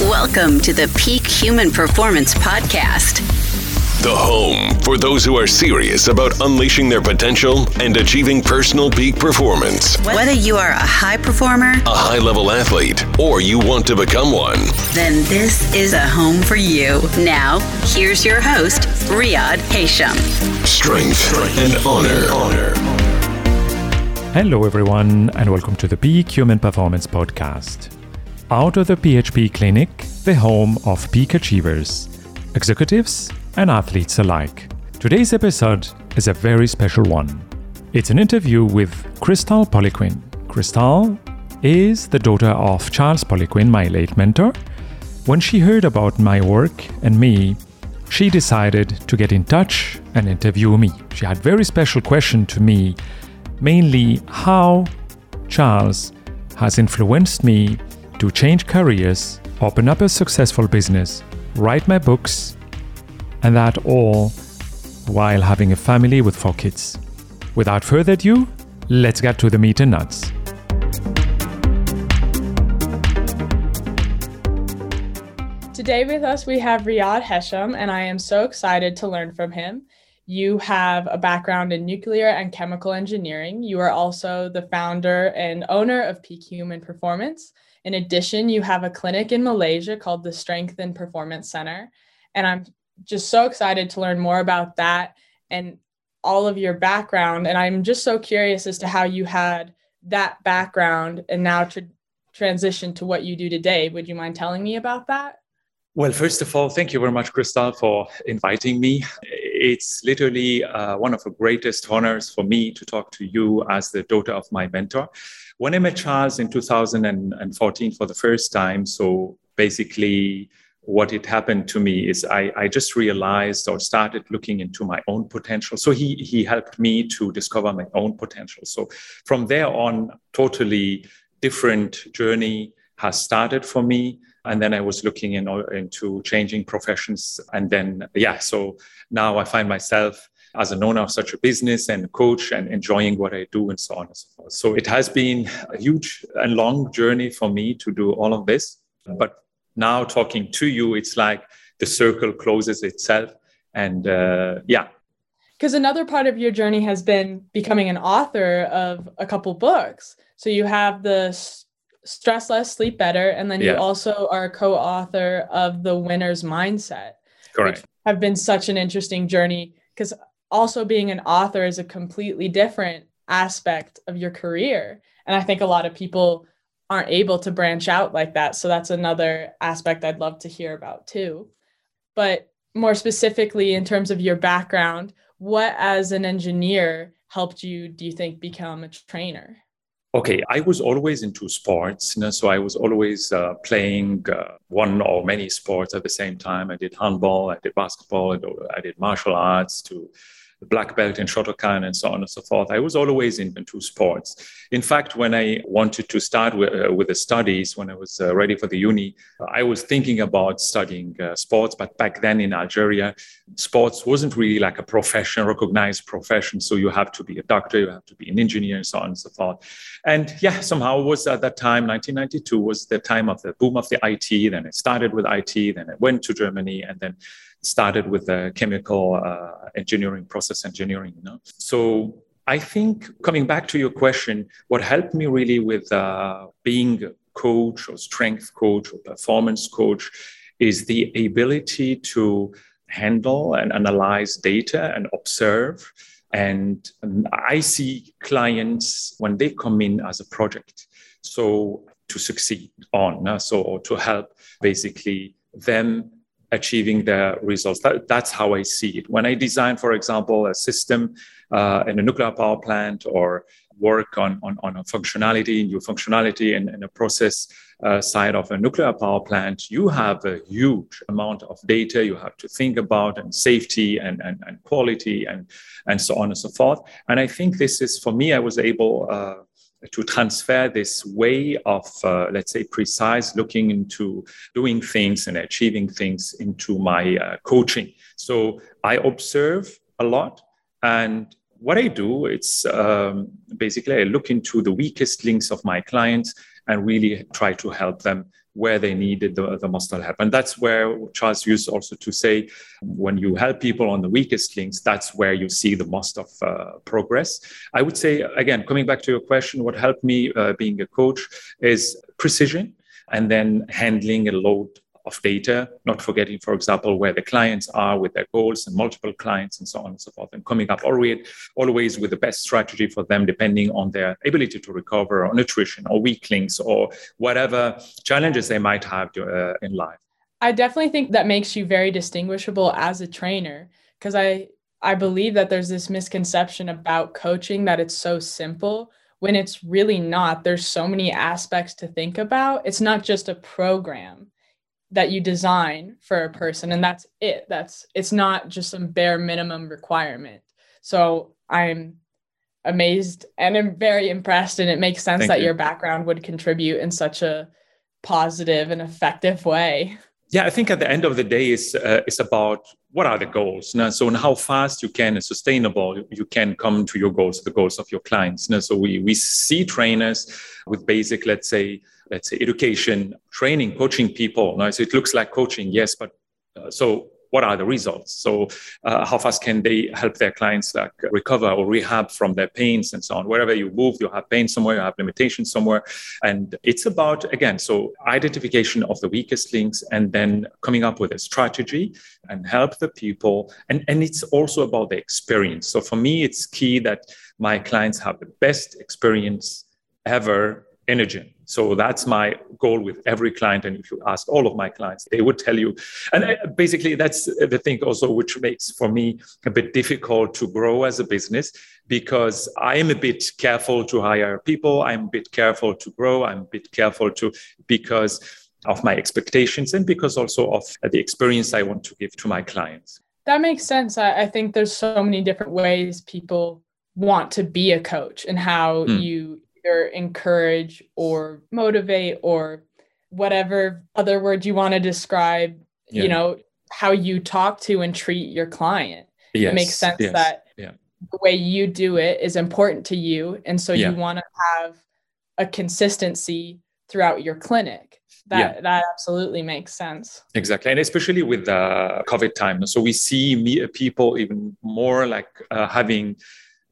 Welcome to the Peak Human Performance Podcast. The home for those who are serious about unleashing their potential and achieving personal peak performance. Whether you are a high performer, a high level athlete, or you want to become one, then this is a home for you. Now, here's your host, Riyadh Hasham. Strength and honor. honor. Hello, everyone, and welcome to the Peak Human Performance Podcast. Out of the PHP Clinic, the home of peak achievers, executives, and athletes alike. Today's episode is a very special one. It's an interview with Krystal Poliquin. Krystal is the daughter of Charles Poliquin, my late mentor. When she heard about my work and me, she decided to get in touch and interview me. She had very special question to me, mainly how Charles has influenced me to change careers, open up a successful business, write my books, and that all while having a family with four kids. Without further ado, let's get to the meat and nuts. Today with us, we have Riyadh Hesham, and I am so excited to learn from him. You have a background in nuclear and chemical engineering. You are also the founder and owner of Peak Human Performance. In addition, you have a clinic in Malaysia called the Strength and Performance Center. And I'm just so excited to learn more about that and all of your background. And I'm just so curious as to how you had that background and now to transition to what you do today. Would you mind telling me about that? Well, first of all, thank you very much, Krystal, for inviting me. It's literally uh, one of the greatest honors for me to talk to you as the daughter of my mentor. When I met Charles in 2014 for the first time, so basically what it happened to me is I, I just realized or started looking into my own potential. So he he helped me to discover my own potential. So from there on, totally different journey has started for me. And then I was looking in, into changing professions. And then, yeah, so now I find myself as an owner of such a business and coach and enjoying what I do and so on and so forth. So it has been a huge and long journey for me to do all of this. But now talking to you, it's like the circle closes itself. And uh, yeah. Because another part of your journey has been becoming an author of a couple books. So you have the Stress Less, Sleep Better, and then yeah. you also are a co author of The Winner's Mindset. Correct. have been such an interesting journey because also being an author is a completely different aspect of your career. And I think a lot of people aren't able to branch out like that. So that's another aspect I'd love to hear about too. But more specifically, in terms of your background, what as an engineer helped you, do you think, become a trainer? Okay, I was always into sports, you know, so I was always uh, playing uh, one or many sports at the same time. I did handball, I did basketball, I did martial arts to black belt in Shotokan and so on and so forth. I was always into sports. In fact, when I wanted to start with, uh, with the studies, when I was uh, ready for the uni, I was thinking about studying uh, sports. But back then in Algeria, sports wasn't really like a profession, recognized profession. So you have to be a doctor, you have to be an engineer, and so on and so forth. And yeah, somehow it was at that time, 1992 was the time of the boom of the IT. Then I started with IT, then I went to Germany, and then started with the chemical uh, engineering, process engineering. You know? So I think coming back to your question, what helped me really with uh, being a coach or strength coach or performance coach is the ability to handle and analyze data and observe. And I see clients when they come in as a project. So to succeed on, so to help basically them achieving the results. That, that's how I see it. When I design, for example, a system uh, in a nuclear power plant or work on, on, on a functionality, new functionality in, in a process uh, side of a nuclear power plant, you have a huge amount of data you have to think about and safety and, and, and quality and, and so on and so forth. And I think this is, for me, I was able uh, to transfer this way of, uh, let's say, precise looking into doing things and achieving things into my uh, coaching. So I observe a lot. And what I do, it's um, basically I look into the weakest links of my clients and really try to help them where they needed the, the most help. And that's where Charles used also to say, when you help people on the weakest links, that's where you see the most of uh, progress. I would say, again, coming back to your question, what helped me uh, being a coach is precision and then handling a load of data, not forgetting, for example, where the clients are with their goals and multiple clients and so on and so forth, and coming up always, with the best strategy for them, depending on their ability to recover or nutrition or weak links or whatever challenges they might have to, uh, in life. I definitely think that makes you very distinguishable as a trainer because I I believe that there's this misconception about coaching that it's so simple when it's really not. There's so many aspects to think about. It's not just a program that you design for a person and that's it. That's it's not just some bare minimum requirement. So i'm amazed and i'm very impressed and it makes sense Thank that you. your background would contribute in such a positive and effective way. Yeah i think at the end of the day it's uh, it's about what are the goals now, so and how fast you can and sustainable you can come to your goals the goals of your clients now, so we we see trainers with basic let's say let's say education training coaching people now so it looks like coaching yes but uh, so what are the results? So uh, how fast can they help their clients like recover or rehab from their pains and so on? Wherever you move you have pain somewhere you have limitations somewhere. And it's about again so identification of the weakest links and then coming up with a strategy and help the people. And and it's also about the experience. So for me it's key that my clients have the best experience ever gym so that's my goal with every client. And if you ask all of my clients, they would tell you. And uh, basically, that's the thing also which makes for me a bit difficult to grow as a business because I am a bit careful to hire people. I'm a bit careful to grow. I'm a bit careful to because of my expectations and because also of the experience I want to give to my clients. That makes sense. I, I think there's so many different ways people want to be a coach and how mm. you either encourage or motivate or whatever other word you want to describe, yeah. you know, how you talk to and treat your client. Yes. It makes sense yes. that yeah. the way you do it is important to you. And so yeah. you want to have a consistency throughout your clinic. That, that absolutely makes sense. Exactly. And especially with the COVID time. So we see people even more like uh, having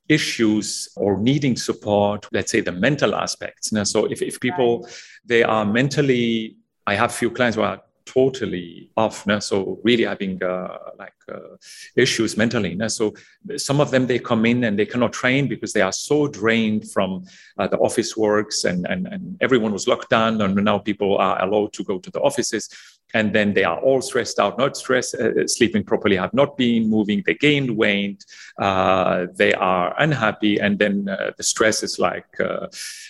issues or needing support let's say the mental aspects now so if, if people they are mentally i have few clients who are totally off now so really having uh, like uh, issues mentally so some of them they come in and they cannot train because they are so drained from uh, the office works and, and and everyone was locked down and now people are allowed to go to the offices. And then they are all stressed out, not stress, uh, sleeping properly, have not been moving, they gained weight, uh, they are unhappy, and then uh, the stress is like uh,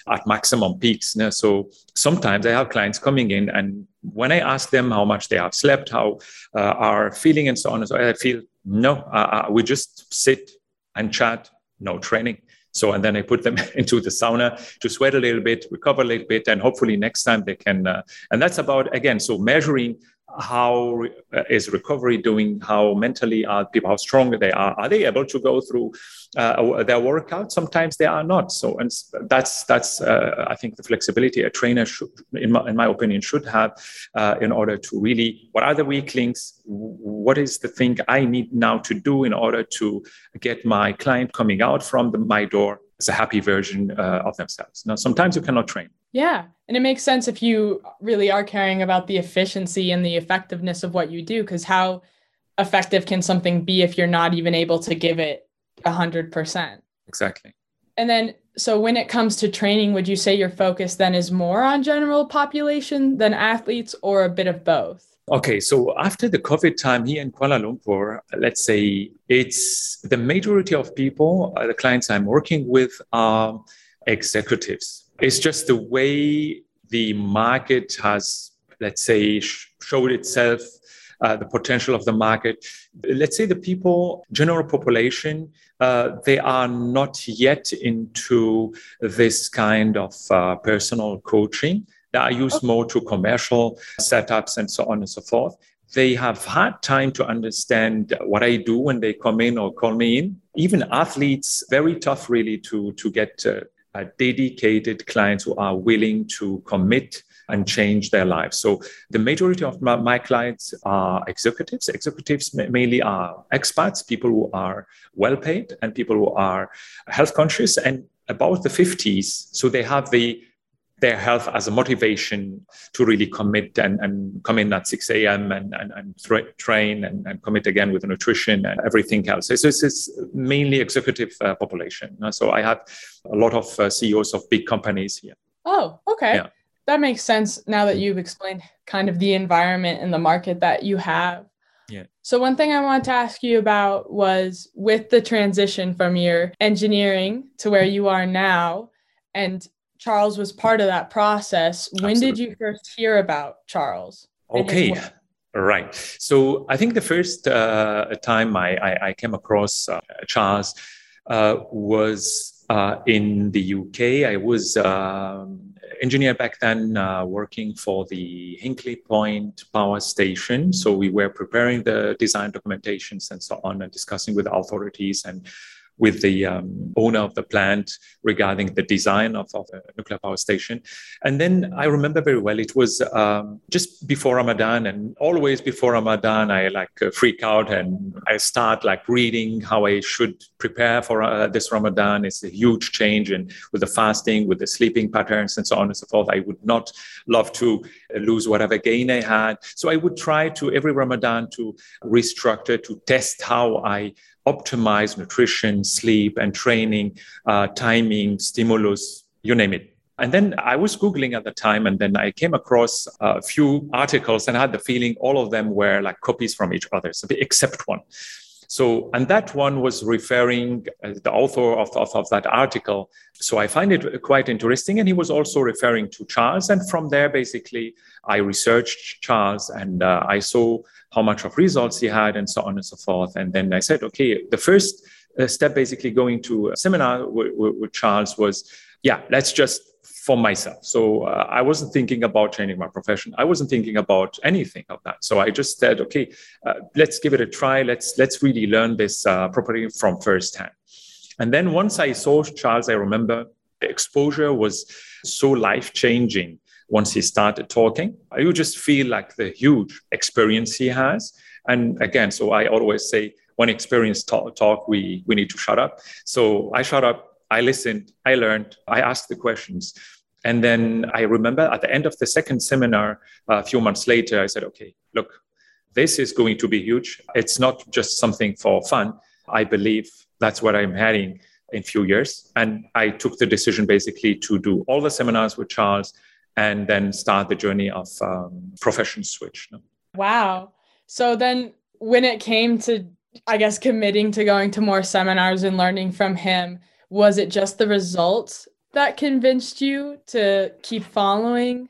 at maximum peaks. So sometimes I have clients coming in, and when I ask them how much they have slept, how uh, are feeling, and so on, and so I feel no, uh, we just sit and chat, no training. So, and then I put them into the sauna to sweat a little bit, recover a little bit, and hopefully next time they can. Uh, and that's about, again, so measuring how uh, recovery doing? How mentally are people how strong they are? Are they able to go through uh, their workout? Sometimes they are not. So and that's that's uh, i think the flexibility a trainer should in my, in my opinion should have uh, in order to really what are the weak links? What is the thing i need now to do in order to get my client coming out from the, my door as a happy version uh, of themselves? Now sometimes you cannot train yeah. And it makes sense if you really are caring about the efficiency and the effectiveness of what you do, because how effective can something be if you're not even able to give it 100%? Exactly. And then, so when it comes to training, would you say your focus then is more on general population than athletes or a bit of both? Okay, so after the COVID time here in Kuala Lumpur, let's say it's the majority of people, uh, the clients I'm working with are executives it's just the way the market has, let's say, showed itself, uh, the potential of the market. Let's say the people, general population, uh, they are not yet into this kind of uh, personal coaching. They are used more to commercial setups and so on and so forth. They have had time to understand what I do when they come in or call me in. Even athletes, very tough really to, to get uh, dedicated clients who are willing to commit and change their lives. So the majority of my, my clients are executives. Executives mainly are expats, people who are well paid and people who are health conscious and about the 50s. So they have the their health as a motivation to really commit and, and come in at 6 a.m. and, and, and tra- train and, and commit again with the nutrition and everything else. So it's, it's mainly executive uh, population. So I have a lot of uh, CEOs of big companies here. Oh, okay. Yeah. That makes sense now that you've explained kind of the environment and the market that you have. Yeah. So one thing I wanted to ask you about was with the transition from your engineering to where you are now and Charles was part of that process. When Absolutely. did you first hear about Charles? Okay. Right. So I think the first uh, time I, I, I, came across uh, Charles uh, was uh, in the UK. I was um, engineer back then uh, working for the Hinkley Point power station. So we were preparing the design documentations and so on and discussing with authorities and with the um, owner of the plant regarding the design of, of a nuclear power station. And then I remember very well, it was um, just before Ramadan and always before Ramadan, I like uh, freak out and I start like reading how I should prepare for uh, this Ramadan. It's a huge change and with the fasting, with the sleeping patterns and so on and so forth. I would not love to lose whatever gain I had. So I would try to every Ramadan to restructure, to test how I optimize nutrition, sleep, and training, uh, timing, stimulus, you name it. And then I was Googling at the time, and then I came across a few articles and I had the feeling all of them were like copies from each other, so except one. So, and that one was referring uh, the author of, of, of, that article. So I find it quite interesting. And he was also referring to Charles. And from there, basically, I researched Charles and uh, I saw how much of results he had and so on and so forth. And then I said, okay, the first uh, step basically going to a seminar with, with Charles was, yeah, let's just for myself. So uh, I wasn't thinking about changing my profession. I wasn't thinking about anything of that. So I just said, okay, uh, let's give it a try. Let's let's really learn this uh, property from hand." And then once I saw Charles, I remember the exposure was so life changing. Once he started talking, you just feel like the huge experience he has. And again, so I always say, when experience talk, talk we we need to shut up. So I shut up I listened, I learned, I asked the questions. And then I remember at the end of the second seminar, a few months later, I said, okay, look, this is going to be huge. It's not just something for fun. I believe that's what I'm heading in few years. And I took the decision basically to do all the seminars with Charles and then start the journey of um, profession switch. Wow. So then when it came to, I guess, committing to going to more seminars and learning from him, was it just the results that convinced you to keep following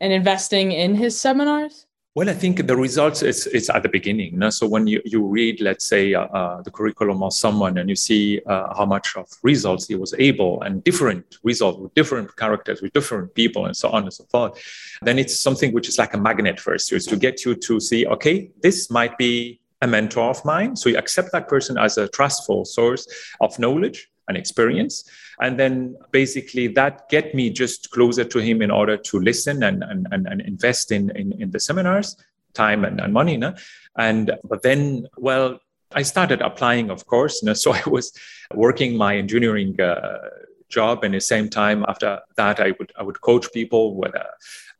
and investing in his seminars? Well, I think the results is it's at the beginning. No? So when you, you read, let's say, uh, uh, the curriculum of someone and you see uh, how much of results he was able and different results with different characters, with different people and so on and so forth, then it's something which is like a magnet first. It's to get you to see, okay, this might be a mentor of mine. So you accept that person as a trustful source of knowledge and experience and then basically that get me just closer to him in order to listen and, and, and, and invest in, in, in, the seminars time and, and money no? and but then well i started applying of course no? so i was working my engineering uh, job and at the same time after that i would i would coach people with uh,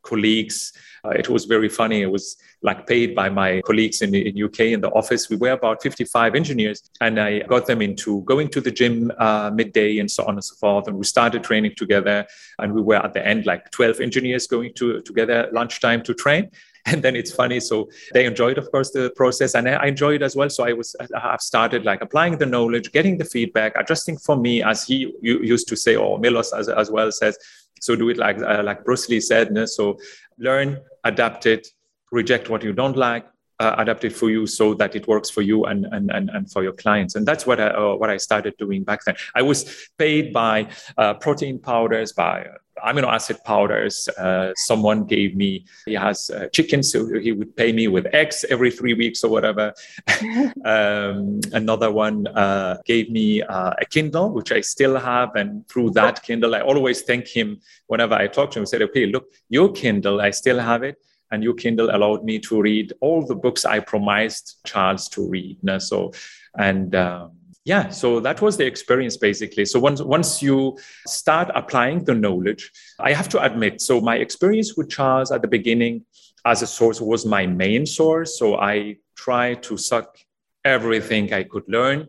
colleagues uh, it was very funny. It was like paid by my colleagues in the UK in the office. We were about 55 engineers, and I got them into going to the gym uh, midday and so on and so forth. And we started training together, and we were at the end like 12 engineers going to together lunchtime to train. And then it's funny. So they enjoyed, of course, the process, and I enjoyed as well. So I was, I've started like applying the knowledge, getting the feedback, adjusting for me, as he used to say, or Milos as, as well says. So do it like uh, like Bruce Lee said. So learn, adapt it, reject what you don't like, uh, adapt it for you so that it works for you and and and, and for your clients. And that's what I uh, what I started doing back then. I was paid by uh, protein powders, by amino acid powders. Uh, someone gave me, he has uh, chicken, so he would pay me with eggs every three weeks or whatever. um, another one uh, gave me uh, a Kindle, which I still have. And through that Kindle, I always thank him whenever I talk to him. I said, okay, look, your Kindle, I still have it. And your Kindle allowed me to read all the books I promised Charles to read. So, and um, yeah so that was the experience basically. So once once you start applying the knowledge i have to admit so my experience with charles at the beginning as a source was my main source. So i tried to suck everything i could learn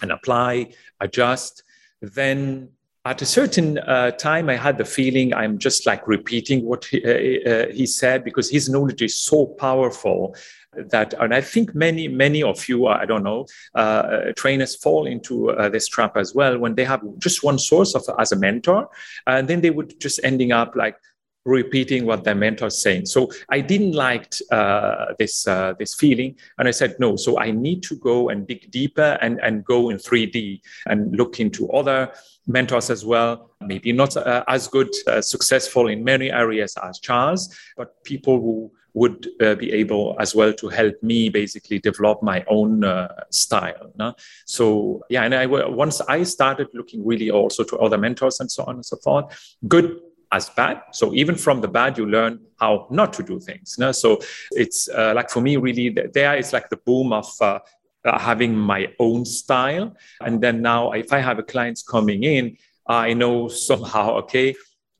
and apply adjust. Then at a certain uh, time, I had the feeling I'm just like repeating what he, uh, uh, he said because his knowledge is so powerful that, and I think many, many of you, I don't know, uh, trainers fall into uh, this trap as well when they have just one source of as a mentor, and then they would just ending up like repeating what their mentor is saying. So I didn't like uh, this uh, this feeling, and I said no. So I need to go and dig deeper and and go in 3D and look into other mentors as well. Maybe not uh, as good, uh, successful in many areas as Charles, but people who would uh, be able as well to help me basically develop my own uh, style. No? So yeah, and I once I started looking really also to other mentors and so on and so forth. Good as bad. So even from the bad, you learn how not to do things. No? So it's uh, like for me, really, there is like the boom of uh, uh, having my own style. And then now, if I have a clients coming in, I know somehow, okay,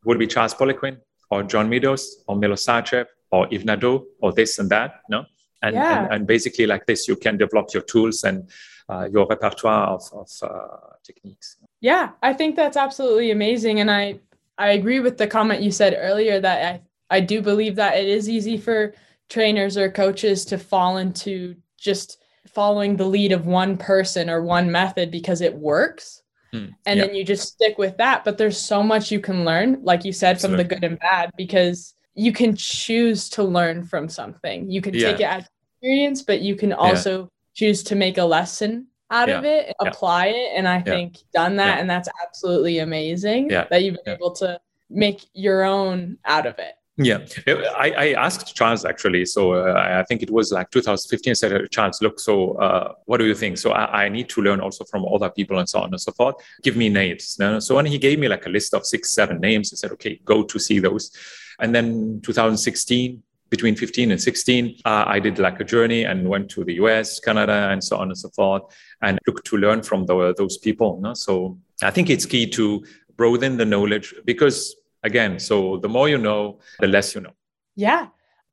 would it be Charles Poliquin or John Meadows or Milos Sarcev or Yves Nadeau or this and that, no? And, yeah. and, and, basically like this, you can develop your tools and uh, your repertoire of, of uh, techniques. Yeah, I think that's absolutely amazing. And I, I agree with the comment you said earlier that I, I do believe that it is easy for trainers or coaches to fall into just following the lead of one person or one method because it works. Mm, and then you just stick with that. But there's so much you can learn, like you said, Absolutely. from the good and bad, because you can choose to learn from something. You can yeah. take it as experience, but you can also yeah. choose to make a lesson out yeah. of it, apply it. And I think done that. And that's absolutely amazing that you've been able to make your own out of it. Yeah, I, I asked Charles actually. So uh, I think it was like 2015. I said, Charles, look, so uh, what do you think? So I, I, need to learn also from other people and so on and so forth. Give me names. So when he gave me like a list of six, seven names, I said, okay, go to see those. And then 2016, between 15 and 16, uh, I did like a journey and went to the US, Canada, and so on and so forth, and looked to learn from the, those people. No? So I think it's key to broaden the knowledge because again, so the more you know, the less you know. Yeah.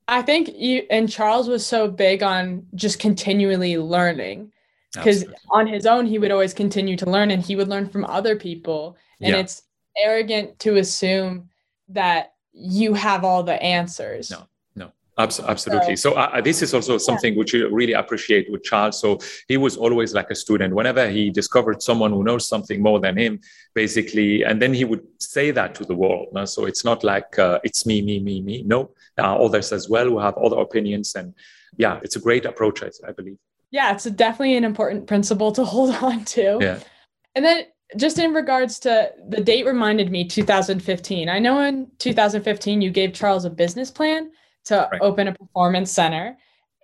I think you and Charles was so big on just continually learning because on his own he would always continue to learn and he would learn from other people and yeah. it's arrogant to assume that you have all the answers. No. Absolutely. So uh, this is also something yeah. which you really appreciate with Charles. So he was always like a student. Whenever he discovered someone who knows something more than him, basically, and then he would say that to the world. No? So it's not like uh, it's me, me, me, me. No, there are others as well who have other opinions, and yeah, it's a great approach, I, I believe. Yeah, it's definitely an important principle to hold on to. Yeah. And then just in regards to the date reminded me 2015. I know in 2015 you gave Charles a business plan to right. open a performance center.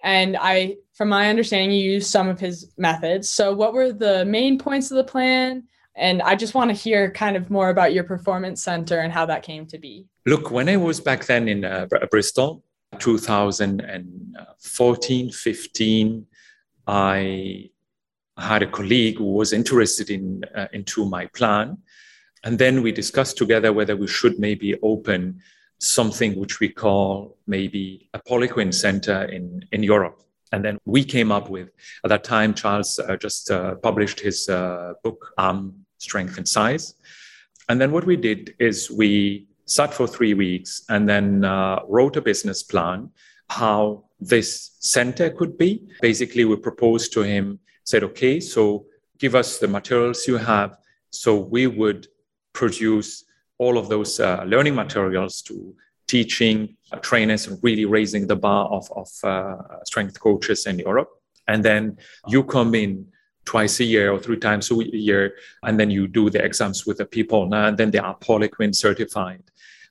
And I, from my understanding, you used some of his methods. So, what were the main points of the plan? And I just want to hear kind of more about your performance center and how that came to be. Look, when I was back then in uh, Bristol, 2014, 15, I had a colleague who was interested in uh, into my plan, and then we discussed together whether we should maybe open something which we call maybe a Poliquin Center in, in Europe. And then we came up with, at that time, Charles uh, just uh, published his uh, book, Arm, Strength, and Size. And then what we did is we sat for three weeks and then uh, wrote a business plan how this center could be. Basically, we proposed to him, said, okay, so give us the materials you have. So we would produce all of those uh, learning materials to teaching uh, trainers and really raising the bar of, of uh, strength coaches in Europe. And then you come in twice a year or three times a year, and then you do the exams with the people, and then they are Poliquin certified.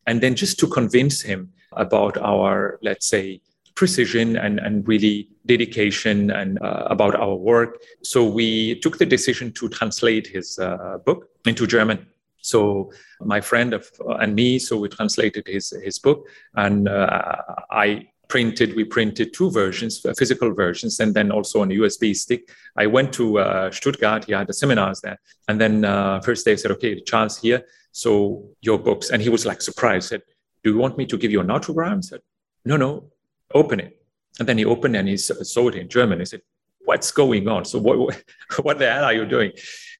And then just to convince him about our, let's say, precision and, and really dedication and uh, about our work. So we took the decision to translate his uh, book into German. So my friend of, uh, and me, so we translated his his book, and uh, I printed. We printed two versions, uh, physical versions, and then also on a USB stick. I went to uh, Stuttgart. He had the seminars there, and then first day I said, "Okay, Charles, here, so your books," and he was like surprised. Said, "Do you want me to give you an autograph?" I said, "No, no, open it." And then he opened and he saw it in German. He said, What's going on? So, what, what the hell are you doing?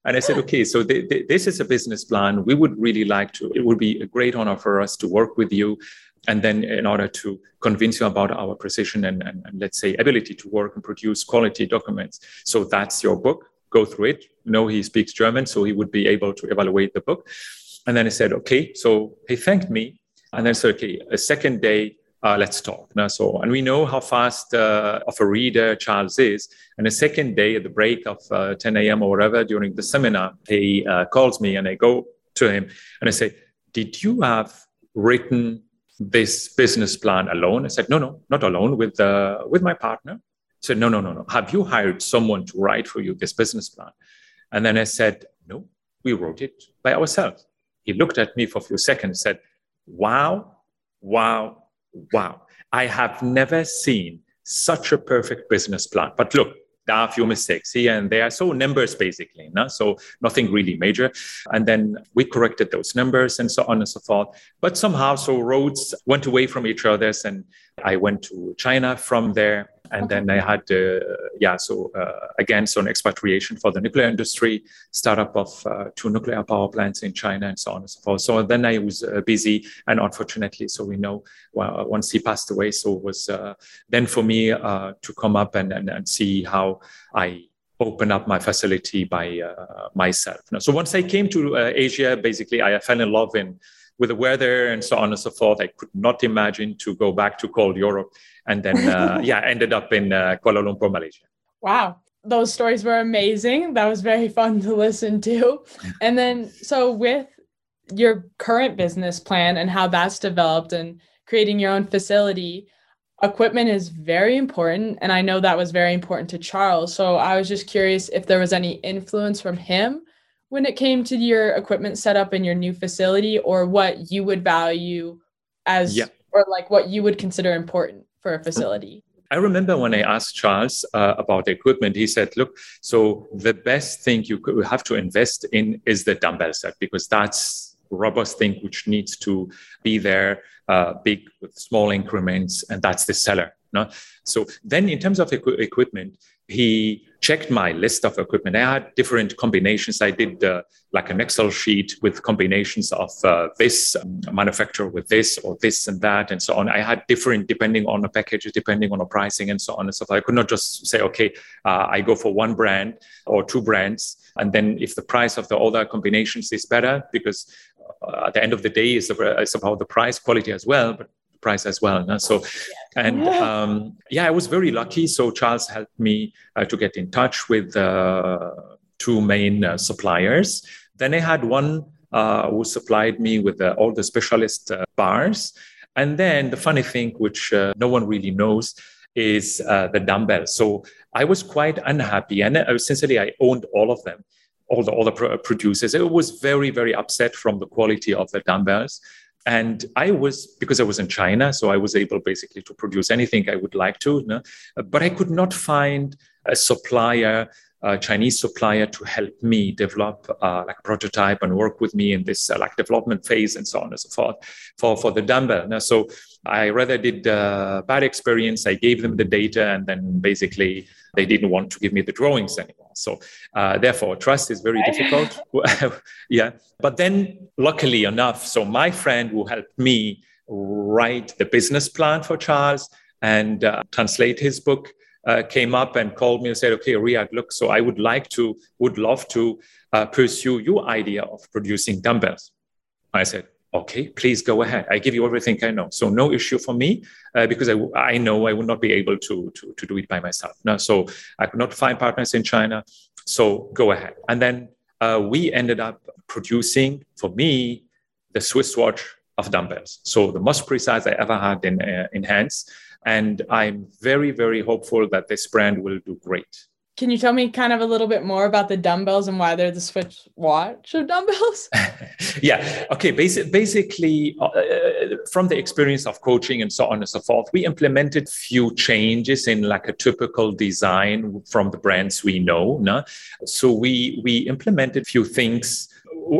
And I said, Okay, so th- th- this is a business plan. We would really like to, it would be a great honor for us to work with you. And then, in order to convince you about our precision and, and, and let's say ability to work and produce quality documents. So, that's your book. Go through it. No, he speaks German, so he would be able to evaluate the book. And then I said, Okay. So, he thanked me. And then said, Okay, a second day, uh, let's talk. Now, so, and we know how fast uh, of a reader Charles is. And the second day at the break of uh, 10 a.m. or whatever during the seminar, he uh, calls me and I go to him and I say, Did you have written this business plan alone? I said, No, no, not alone, with, uh, with my partner. I said, No, no, no, no. Have you hired someone to write for you this business plan? And then I said, No, we wrote it by ourselves. He looked at me for a few seconds, said, Wow, wow, wow, I have never seen such a perfect business plan. But look, there are a few mistakes here and there. So numbers basically, no? so nothing really major. And then we corrected those numbers and so on and so forth. But somehow, so roads went away from each other, and I went to China from there. And okay. then I had, uh, yeah, so uh, again, so an expatriation for the nuclear industry, startup of uh, two nuclear power plants in China, and so on and so forth. So then I was uh, busy, and unfortunately, so we know well, once he passed away, so it was uh, then for me uh, to come up and, and, and see how I open up my facility by myself. So once I came to Asia, basically, I fell in love in with the weather and so on and so forth. I could not imagine to go back to cold Europe, and then uh, yeah, ended up in uh, Kuala Lumpur, Malaysia. Wow, those stories were amazing. That was very fun to listen to. And then, so with your current business plan and how that's developed and creating your own facility, equipment is very important. And I know that was very important to Charles. So I was just curious if there was any influence from him when it came to your equipment setup in your new facility or what you would value as yeah. or like what you would consider important for a facility I remember when I asked Charles uh, about the equipment, he said, Look, so the best thing you could have to invest in is the dumbbell set because that's robust thing which needs to be there, uh, big with small increments, and that's the seller. No? So then, in terms of equ- equipment, he checked my list of equipment. I had different combinations. I did uh, like an Excel sheet with combinations of uh, this um, manufacturer with this or this and that and so on. I had different depending on the packages, depending on the pricing and so on and so forth. I could not just say, okay, uh, I go for one brand or two brands. And then if the price of the other combinations is better, because uh, at the end of the day is about the price quality as well, but price as well. No? So, and um, yeah, I was very lucky. So Charles helped me uh, to get in touch with uh, two main uh, suppliers. Then I had one uh, who supplied me with uh, all the specialist uh, bars. And then the funny thing, which no one really knows, is the dumbbell. So I was quite unhappy, and essentially I owned all of them all the other producers. It was very, very upset from the quality of the dumbbells. And I was, because I was in China, so I was able basically to produce anything I would like to, but I could not find a supplier, a Chinese supplier to help me develop uh, like a prototype and work with me in this uh, like development phase and so on and so forth for, for the dumbbell. Now, so I rather did a bad experience. I gave them the data and then basically they didn't want to give me the drawings anymore. So uh, therefore, trust is very difficult. yeah. But then, luckily enough, so my friend who helped me write the business plan for Charles and uh, translate his book uh, came up and called me and said, "Okay, Riyad, look, so I would like to, would love to uh, pursue your idea of producing dumbbells." I said, okay, please go ahead. I give you everything I know. So no issue for me uh, because I, I know I would not be able to, to, to do it by myself. No, so I could not find partners in China. So go ahead. And then uh, we ended up producing for me the Swiss watch of dumbbells. So the most precise I ever had in, uh, in hands. And I'm very, very hopeful that this brand will do great. Can you tell me kind of a little bit more about the dumbbells and why they're the Swiss watch of dumbbells? yeah. Okay. Basi- basically, uh, from the experience of coaching and so on and so forth, we implemented few changes in like a typical design from the brands we know. No? So we we implemented few things.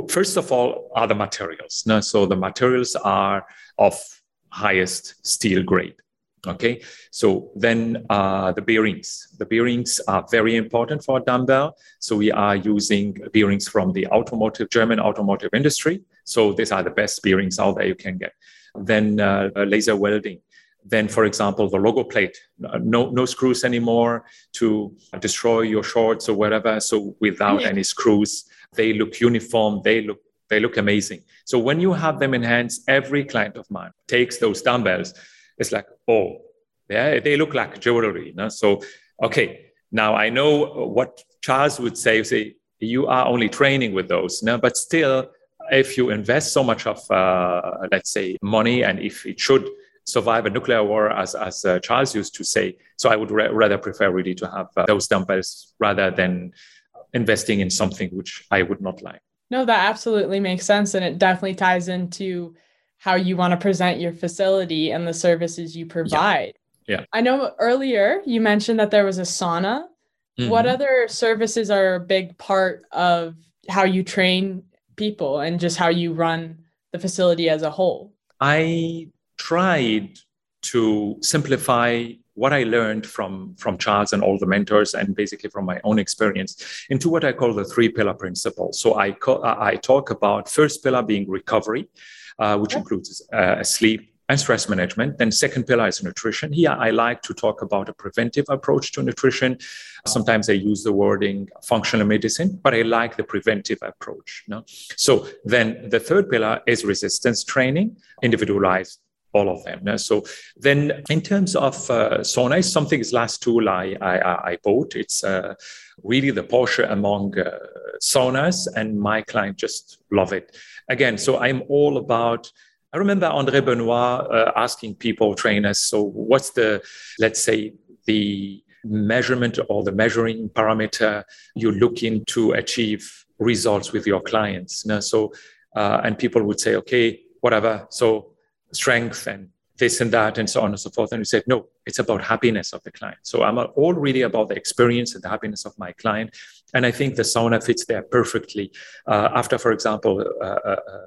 First of all, are the materials. No? So the materials are of highest steel grade. Okay, so then uh, the bearings. The bearings are very important for a dumbbell. So we are using bearings from the automotive, German automotive industry. So these are the best bearings out there you can get. Then uh, laser welding. Then, for example, the logo plate. No, no screws anymore to destroy your shorts or whatever. So without yeah. any screws, they look uniform. They look they look amazing. So when you have them in hands, every client of mine takes those dumbbells it's like, oh, yeah, they look like jewelry. Know? So, okay, now I know what Charles would say. Say you are only training with those, know? but still, if you invest so much of, uh, let's say, money, and if it should survive a nuclear war, as as uh, Charles used to say, so I would ra- rather prefer really to have uh, those dumbbells rather than investing in something which I would not like. No, that absolutely makes sense, and it definitely ties into how you want to present your facility and the services you provide. Yeah. yeah. I know earlier you mentioned that there was a sauna. Mm-hmm. What other services are a big part of how you train people and just how you run the facility as a whole? I tried to simplify what I learned from, from Charles and all the mentors and basically from my own experience into what I call the three pillar principle. So I, co- I talk about first pillar being recovery uh, which includes uh, sleep and stress management. Then second pillar is nutrition. Here, I like to talk about a preventive approach to nutrition. Sometimes I use the wording functional medicine, but I like the preventive approach. No? So then the third pillar is resistance training, individualized all of them. No? So then, in terms of uh, sauna, is something is last tool I I, I bought. It's uh, really the Porsche among uh, saunas, and my client just love it again, so I'm all about. I remember Andre Benoit uh, asking people, trainers, so what's the, let's say, the measurement or the measuring parameter you look in to achieve results with your clients? You know? So, uh, and people would say, okay, whatever. So strength and this and that and so on and so forth. And we said, no, it's about happiness of the client. So I'm all really about the experience and the happiness of my client. And I think the sauna fits there perfectly. Uh, after, for example, uh, uh, uh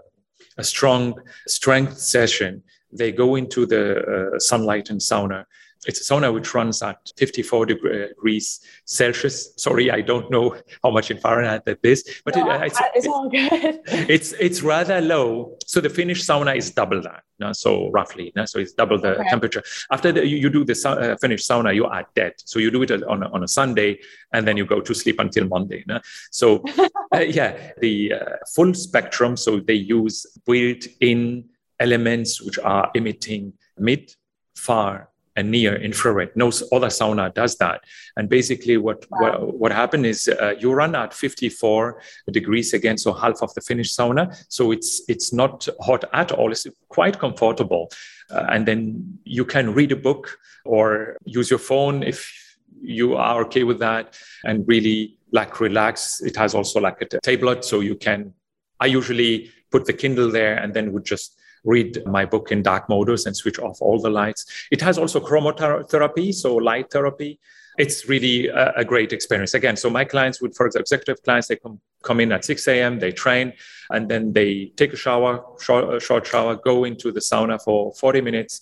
a strong strength session, they go into the uh, Sunlighten sauna it's a sauna which runs at 54 degrees Celsius. Sorry, I don't know how much in Fahrenheit that is, but no, it, it's, it's, all good. it's it's rather low. So the Finnish sauna is double that. No? So roughly, no? so it's double the okay. temperature. After the, you, you, do the uh, Finnish sauna, you are dead. So you do it on a, on a Sunday, and then you go to sleep until Monday. No? So uh, yeah, the uh, full spectrum. So they use built-in elements which are emitting mid, far, and near infrared. No other sauna does that. And basically, what wow. what, what happened is uh, you run at 54 degrees again, so half of the Finnish sauna. So it's it's not hot at all. It's quite comfortable. Uh, and then you can read a book or use your phone if you are okay with that, and really like relax. It has also like a tablet, so you can. I usually put the Kindle there and then would just read my book in dark modus and switch off all the lights. It has also chromotherapy, so light therapy. It's really a, a great experience. Again, so my clients would, for example, executive clients, they come, come in at 6 a.m., they train, and then they take a shower, short, short shower, go into the sauna for 40 minutes,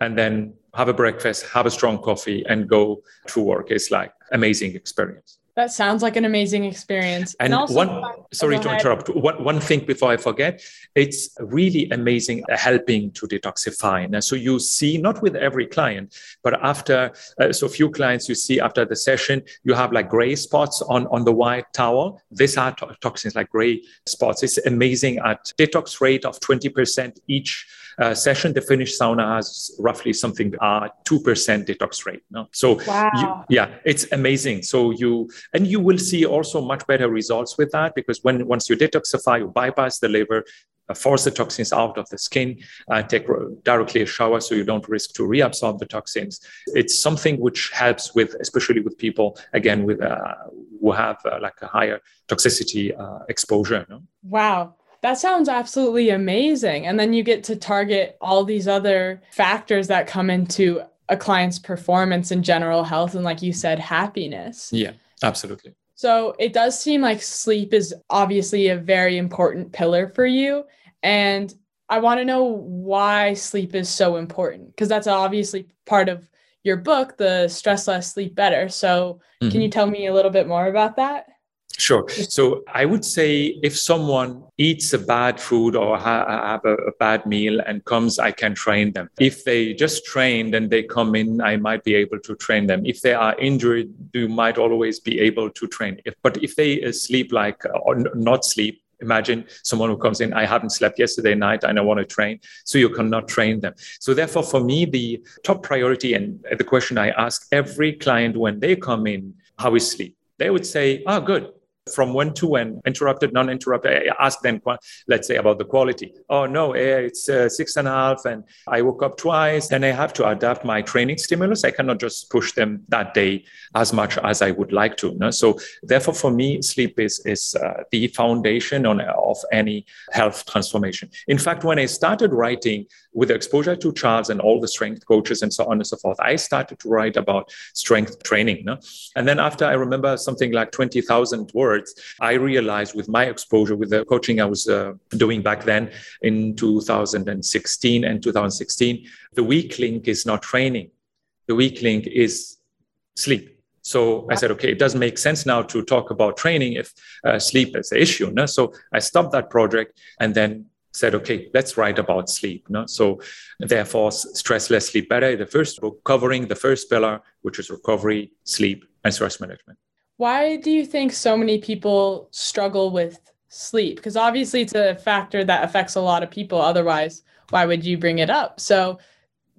and then have a breakfast, have a strong coffee, and go to work. It's like amazing experience. That sounds like an amazing experience. And, and also, one, sorry to interrupt. One, one thing before I forget, it's really amazing helping to detoxify. Now, so you see, not with every client, but after, uh, so few clients you see after the session, you have like gray spots on, on the white towel. These are to- toxins like gray spots. It's amazing at detox rate of 20% each uh, session, the Finnish sauna has roughly something uh, two percent detox rate. No? So wow. you, yeah, it's amazing. So you and you will see also much better results with that because when once you detoxify, you bypass the liver, uh, force the toxins out of the skin, uh, take directly a shower so you don't risk to reabsorb the toxins. It's something which helps with, especially with people, again, with uh, who have uh, like a higher toxicity uh, exposure. No? Wow. That sounds absolutely amazing. And then you get to target all these other factors that come into a client's performance and general health and like you said happiness. Yeah, absolutely. So it does seem like sleep is obviously a very important pillar for you. And I want to know why sleep is so important because that's obviously part of your book, The Stress Less, Sleep Better. So mm-hmm. can you tell me a little bit more about that? Sure. So I would say if someone eats a bad food or ha- have a, a, bad meal and comes, I can train them. If they just train, and they come in, I might be able to train them. If they are injured, you might always be able to train. If, but if they uh, sleep like uh, or not sleep, imagine someone who comes in i haven't slept yesterday night and i want to train so you cannot train them so therefore for me the top priority and the question i ask every client when they come in how is sleep they would say oh good from when to when, interrupted, non-interrupted. I ask them, let's say, about the quality. Oh no, it's uh, six and a half, and I woke up twice. Then I have to adapt my training stimulus. I cannot just push them that day as much as I would like to. No? So therefore, for me, sleep is is uh, the foundation on, of any health transformation. In fact, when I started writing with exposure to Charles and all the strength coaches and so on and so forth, I started to write about strength training. No? And then after I remember something like twenty thousand words words, I realized with my exposure with the coaching I was uh, doing back then in 2016 and 2016, the weak link is not training. The weak link is sleep. So I said, okay, it doesn't make sense now to talk about training if uh, sleep is the issue. No? So I stopped that project and then said, okay, let's write about sleep. No? So therefore, Stress Less, Sleep Better, the first book covering the first pillar, which is recovery, sleep, and stress management. Why do you think so many people struggle with sleep? Because obviously it's a factor that affects a lot of people. Otherwise, why would you bring it up? So,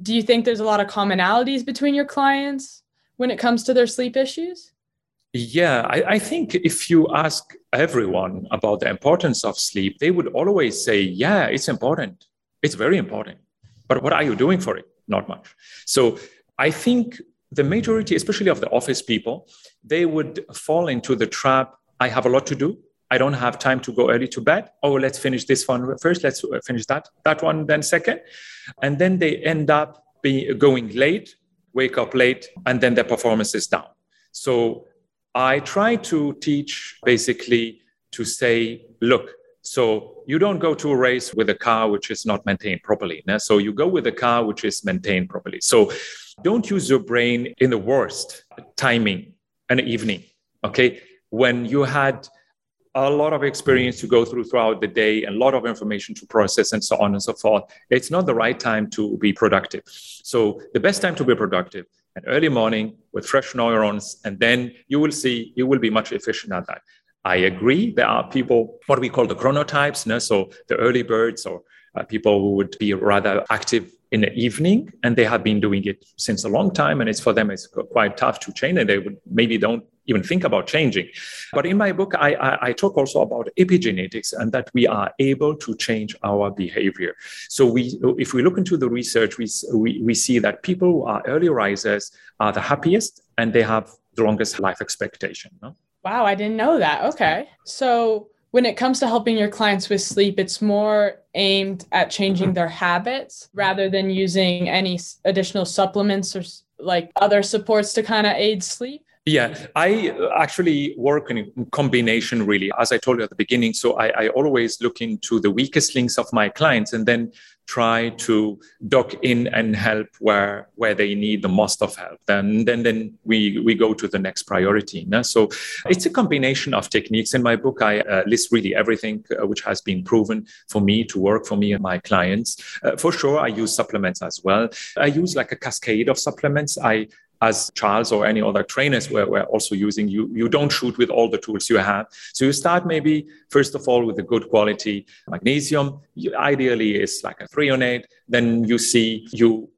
do you think there's a lot of commonalities between your clients when it comes to their sleep issues? Yeah, I, I, think if you ask everyone about the importance of sleep, they would always say, yeah, it's important. It's very important. But what are you doing for it? Not much. So I think the majority, especially of the office people, they would fall into the trap I have a lot to do. I don't have time to go early to bed. Oh, let's finish this one first. Let's uh, finish that that one then second, and then they end up being going late, wake up late, and then their performance is down. So I try to teach basically to say, look, so you don't go to a race with a car which is not maintained properly. So you go with a car which is maintained properly. So don't use your brain in the worst timing an evening. Okay. When you had a lot of experience to go through throughout the day and a lot of information to process and so on and so forth, it's not the right time to be productive. So the best time to be productive an early morning with fresh neurons, and then you will see you will be much efficient at that. I agree. There are people, what we call the chronotypes, know, so the early birds or uh, people who would be rather active in the evening and they have been doing it since a long time and it's for them it's quite tough to change and they would maybe don't even think about changing. But in my book I, I, I, talk also about epigenetics and that we are able to change our behavior. So we if we look into the research we, we, we see that people who are early risers are the happiest and they have the longest life expectation no? wow i didn't know that. Okay. So when it comes to helping your clients with sleep, it's more aimed at changing their habits rather than using any additional supplements or like other supports to kind of aid sleep. Yeah, I uh, actually work in combination really, as I told you at the beginning. So I, I, always look into the weakest links of my clients and then try to dock in and help where where they need the most of help. Then then then we we go to the next priority. No? So it's a combination of techniques. In my book, I uh, list really everything uh, which has been proven for me to work for me and my clients. Uh, for sure, I use supplements as well. I use like a cascade of supplements. I as Charles or any other trainers were, were also using, you, you don't shoot with all the tools you have. So you start maybe, first of all, with a good quality magnesium. You, ideally, is like a threonate. Then you see you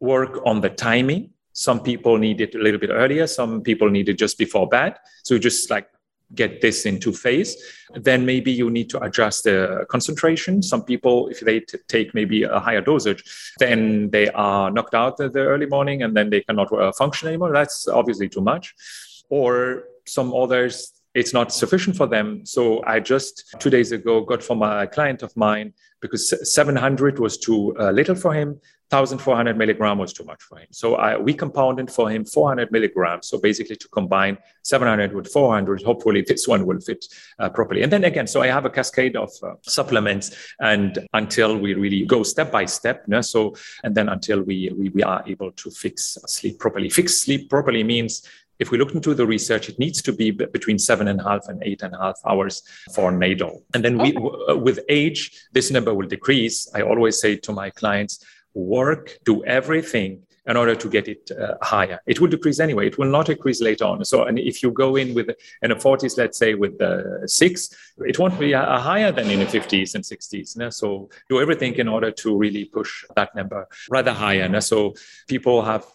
work on the timing. Some people need it a little bit earlier. Some people need it just before bed. So just like get this into phase, then maybe you need to adjust the concentration. Some people, if they t- take maybe a higher dosage, then they are knocked out the, the early morning and then they cannot uh, function anymore. That's obviously too much. Or some others, it's not sufficient for them. So I just two days ago got from a client of mine because 700 was too uh, little for him. 1400 milligram was too much for him. So I, we compounded for him 400 milligrams. So basically to combine 700 with 400, hopefully this one will fit uh, properly. And then again, so I have a cascade of uh, supplements and until we really go step by step. You know, so, and then until we, we, we are able to fix sleep properly. Fix sleep properly means if we look into the research, it needs to be between seven and a half and eight and a half hours for an. And then we, w- with age, this number will decrease. I always say to my clients, work, do everything in order to get it uh, higher. It will decrease anyway. It will not increase later on. So, and if you go in with in the 40s, let's say with the six, it won't be a, a higher than in the 50s and 60s. You know? So, do everything in order to really push that number rather higher. Know? So, people have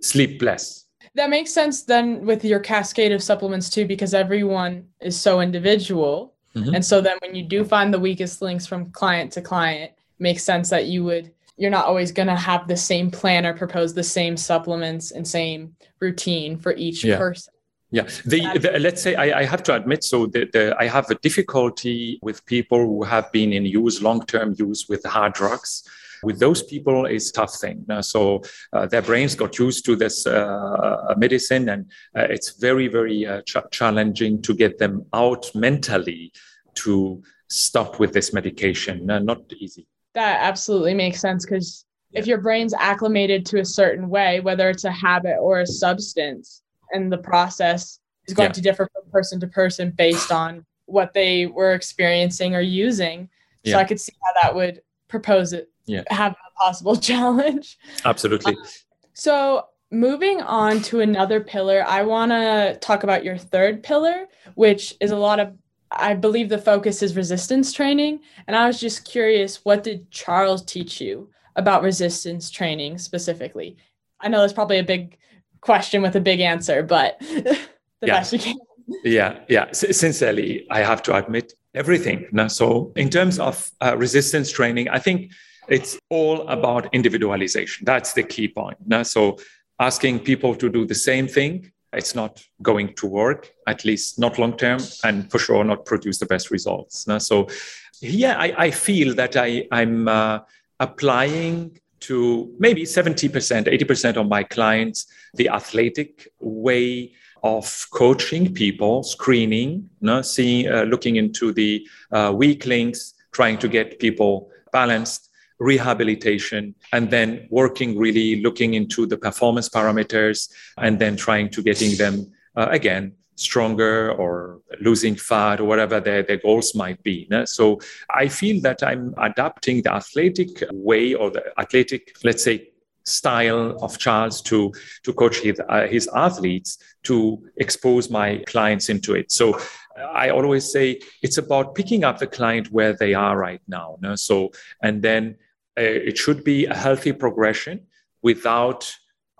sleep less. That makes sense then with your cascade of supplements too, because everyone is so individual. Mm-hmm. And so then when you do find the weakest links from client to client, makes sense that you would you're not always going to have the same plan or propose the same supplements and same routine for each yeah. person. Yeah, the, the, let's say I, I, have to admit, so the, I have a difficulty with people who have been in use, long-term use with hard drugs. With those people, it's tough thing. Uh, so uh, their brains got used to this uh, medicine, and uh, it's very, very uh, ch- challenging to get them out mentally to stop with this medication. Uh, not easy. That absolutely makes sense because yeah. if your brain's acclimated to a certain way, whether it's a habit or a substance, and the process is going yeah. to differ from person to person based on what they were experiencing or using. Yeah. So. I could see how that would propose it, yeah. have a possible challenge. Absolutely. Um, so moving on to another pillar, I want to talk about your third pillar, which is a lot of I believe the focus is resistance training. And I was just curious, what did Charles teach you about resistance training specifically? I know that's probably a big question with a big answer, but the yeah. best you can. Yeah, yeah. S- sincerely, I have to admit everything. Now, so in terms of uh, resistance training, I think it's all about individualization. That's the key point. Now, so asking people to do the same thing it's not going to work, at least not long term, and for sure not produce the best results. So, yeah, I, I feel that I, I'm uh, applying to maybe 70%, 80% of my clients the athletic way of coaching people, screening, no, seeing, uh, looking into the uh, weak links, trying to get people balanced rehabilitation, and then working really looking into the performance parameters and then trying to getting them uh, again stronger or losing fat or whatever their, their goals might be. So I feel that I'm adapting the athletic way or the athletic, let's say, style of Charles to to coach his, uh, his athletes to expose my clients into it. So I always say it's about picking up the client where they are right now. No? So and then it should be a healthy progression without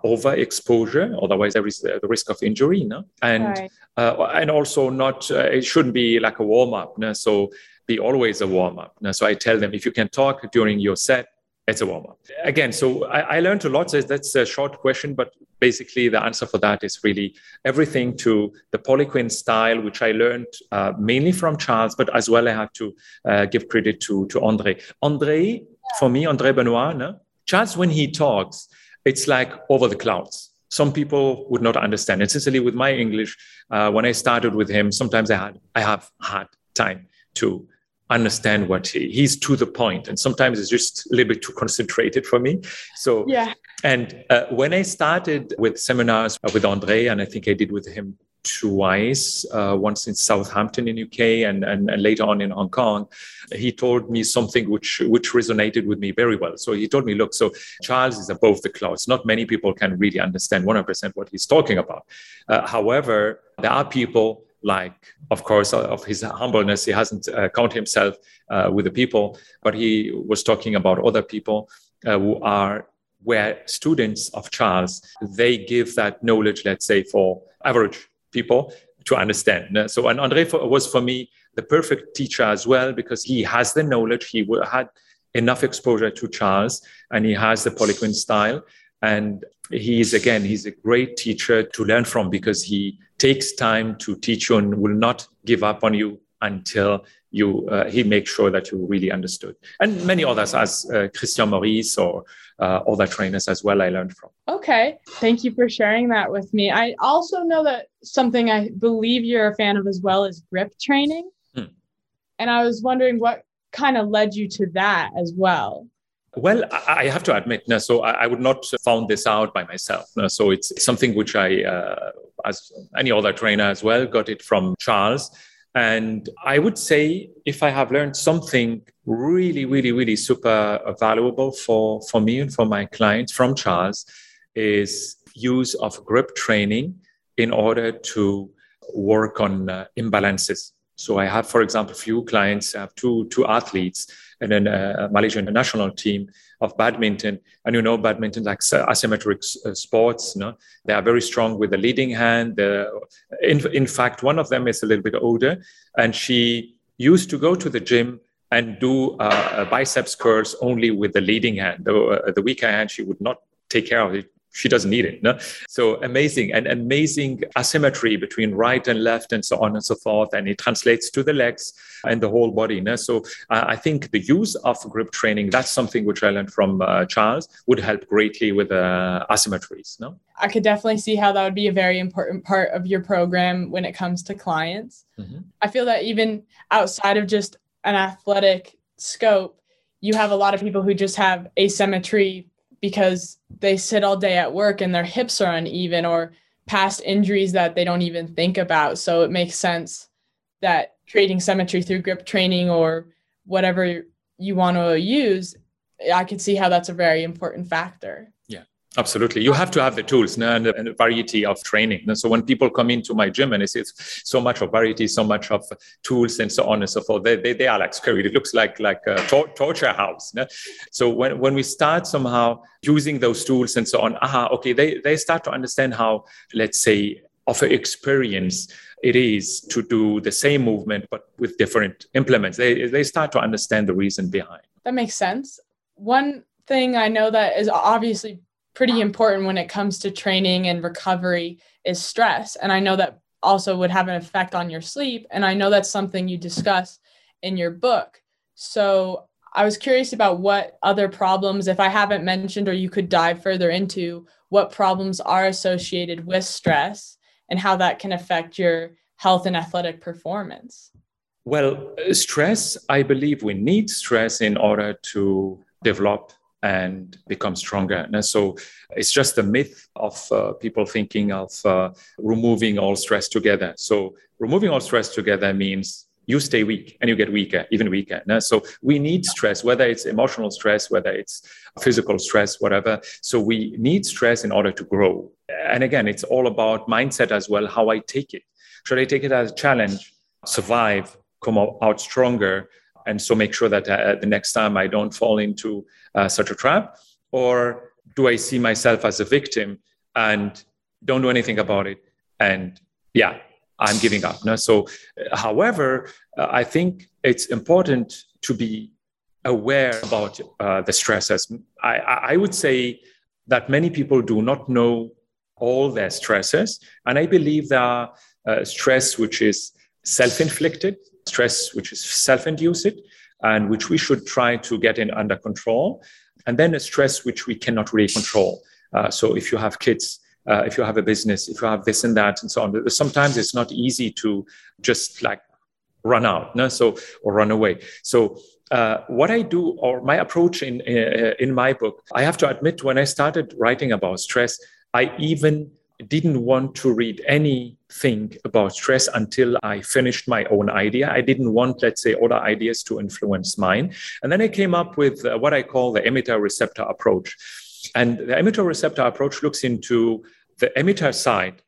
overexposure otherwise there is the risk of injury no? and right. uh, and also not uh, it shouldn't be like a warm up no? so be always a warm up no? so i tell them if you can talk during your set it's a warm up again so I, I learned a lot so that's a short question but basically the answer for that is really everything to the poliquin style which i learned uh, mainly from charles but as well i have to uh, give credit to to andre andre for me, Andre Benoit, no? Charles, when he talks, it's like over the clouds. Some people would not understand. And sincerely, with my English, uh, when I started with him, sometimes I had I have had time to understand what he, he's to the point, and sometimes it's just a little bit too concentrated for me. So yeah. And uh, when I started with seminars with Andre, and I think I did with him twice, uh, once in Southampton in UK and, and, and, later on in Hong Kong, he told me something which, which resonated with me very well. So he told me, look, so Charles is above the clouds. Not many people can really understand 100% what he's talking about. Uh, however, there are people like, of course, of his humbleness, he hasn't uh, counted himself uh, with the people, but he was talking about other people uh, who are where students of Charles, they give that knowledge, let's say, for average people to understand. So, and Andre was for me the perfect teacher as well because he has the knowledge. He had enough exposure to Charles, and he has the Poliquin style. And he is again, he's a great teacher to learn from because he takes time to teach you and will not give up on you until you uh, he makes sure that you really understood. And many others, as uh, Christian Maurice or uh, other trainers as well, I learned from. Okay, thank you for sharing that with me. I also know that something I believe you're a fan of as well is grip training. Hmm. And I was wondering what kind of led you to that as well. Well, I have to admit, no, so I would not found this out by myself. No, so it's something which I, uh, as any other trainer as well, got it from Charles. And I would say if I have learned something really, really, really super valuable for, for me and for my clients from Charles is use of grip training in order to work on uh, imbalances. So I have, for example, few clients, I have two, two athletes and then a Malaysian national team of badminton. And you know, badminton like asymmetric uh, sports. Know? They are very strong with the leading hand. In, in fact, one of them is a little bit older, and she used to go to the gym and do uh, biceps curls only with the leading hand. The, uh, the weaker hand, she would not take care of it she doesn't need it. No? So amazing and amazing asymmetry between right and left and so on and so forth. And it translates to the legs and the whole body. No? So uh, I think the use of grip training, that's something which I learned from uh, Charles, would help greatly with uh, asymmetries. No? I could definitely see how that would be a very important part of your program when it comes to clients. Mm-hmm. I feel that even outside of just an athletic scope, you have a lot of people who just have asymmetry because they sit all day at work and their hips are uneven or past injuries that they don't even think about. So it makes sense that creating symmetry through grip training or whatever you want to use, I can see how that's a very important factor. Absolutely. You have to have the tools and, a, variety of training. And so when people come into my gym and they see it's so much of variety, so much of tools and so on and so forth, they, they, they are like scary. It looks like, like a tor- torture house. So when, when we start somehow using those tools and so on, aha, okay, they, they start to understand how, let's say, of experience it is to do the same movement but with different implements. They, they start to understand the reason behind. That makes sense. One thing I know that is obviously pretty important when it comes to training and recovery is stress. And I know that also would have an effect on your sleep. And I know that's something you discuss in your book. So I was curious about what other problems, if I haven't mentioned or you could dive further into, what problems are associated with stress and how that can affect your health and athletic performance. Well, stress, I believe we need stress in order to develop and become stronger. And so it's just a myth of uh, people thinking of uh, removing all stress together. So removing all stress together means you stay weak and you get weaker, even weaker. So we need stress, whether it's emotional stress, whether it's physical stress, whatever. So we need stress in order to grow. And again, it's all about mindset as well, how I take it. Should I take it as a challenge, survive, come out stronger, and so make sure that uh, the next time I don't fall into uh, such a trap? Or do I see myself as a victim and don't do anything about it? And yeah, I'm giving up. No? So, uh, however, uh, I think it's important to be aware about uh, the stresses. I, I would say that many people do not know all their stresses. And I believe there are uh, stress which is self inflicted, stress which is self-induced and which we should try to get in under control and then a stress which we cannot really control. Uh, so if you have kids uh, if you have a business if you have this and that and so on sometimes it's not easy to just like run out no? So or run away. So uh, what I do, or my approach in uh, in my book, I have to admit, when I started writing about stress, I even didn't want to read anything about stress until I finished my own idea. I didn't want, let's say, other ideas to influence mine. And then I came up with uh, what I call the emitter receptor approach. And the emitter receptor approach looks into the emitter side,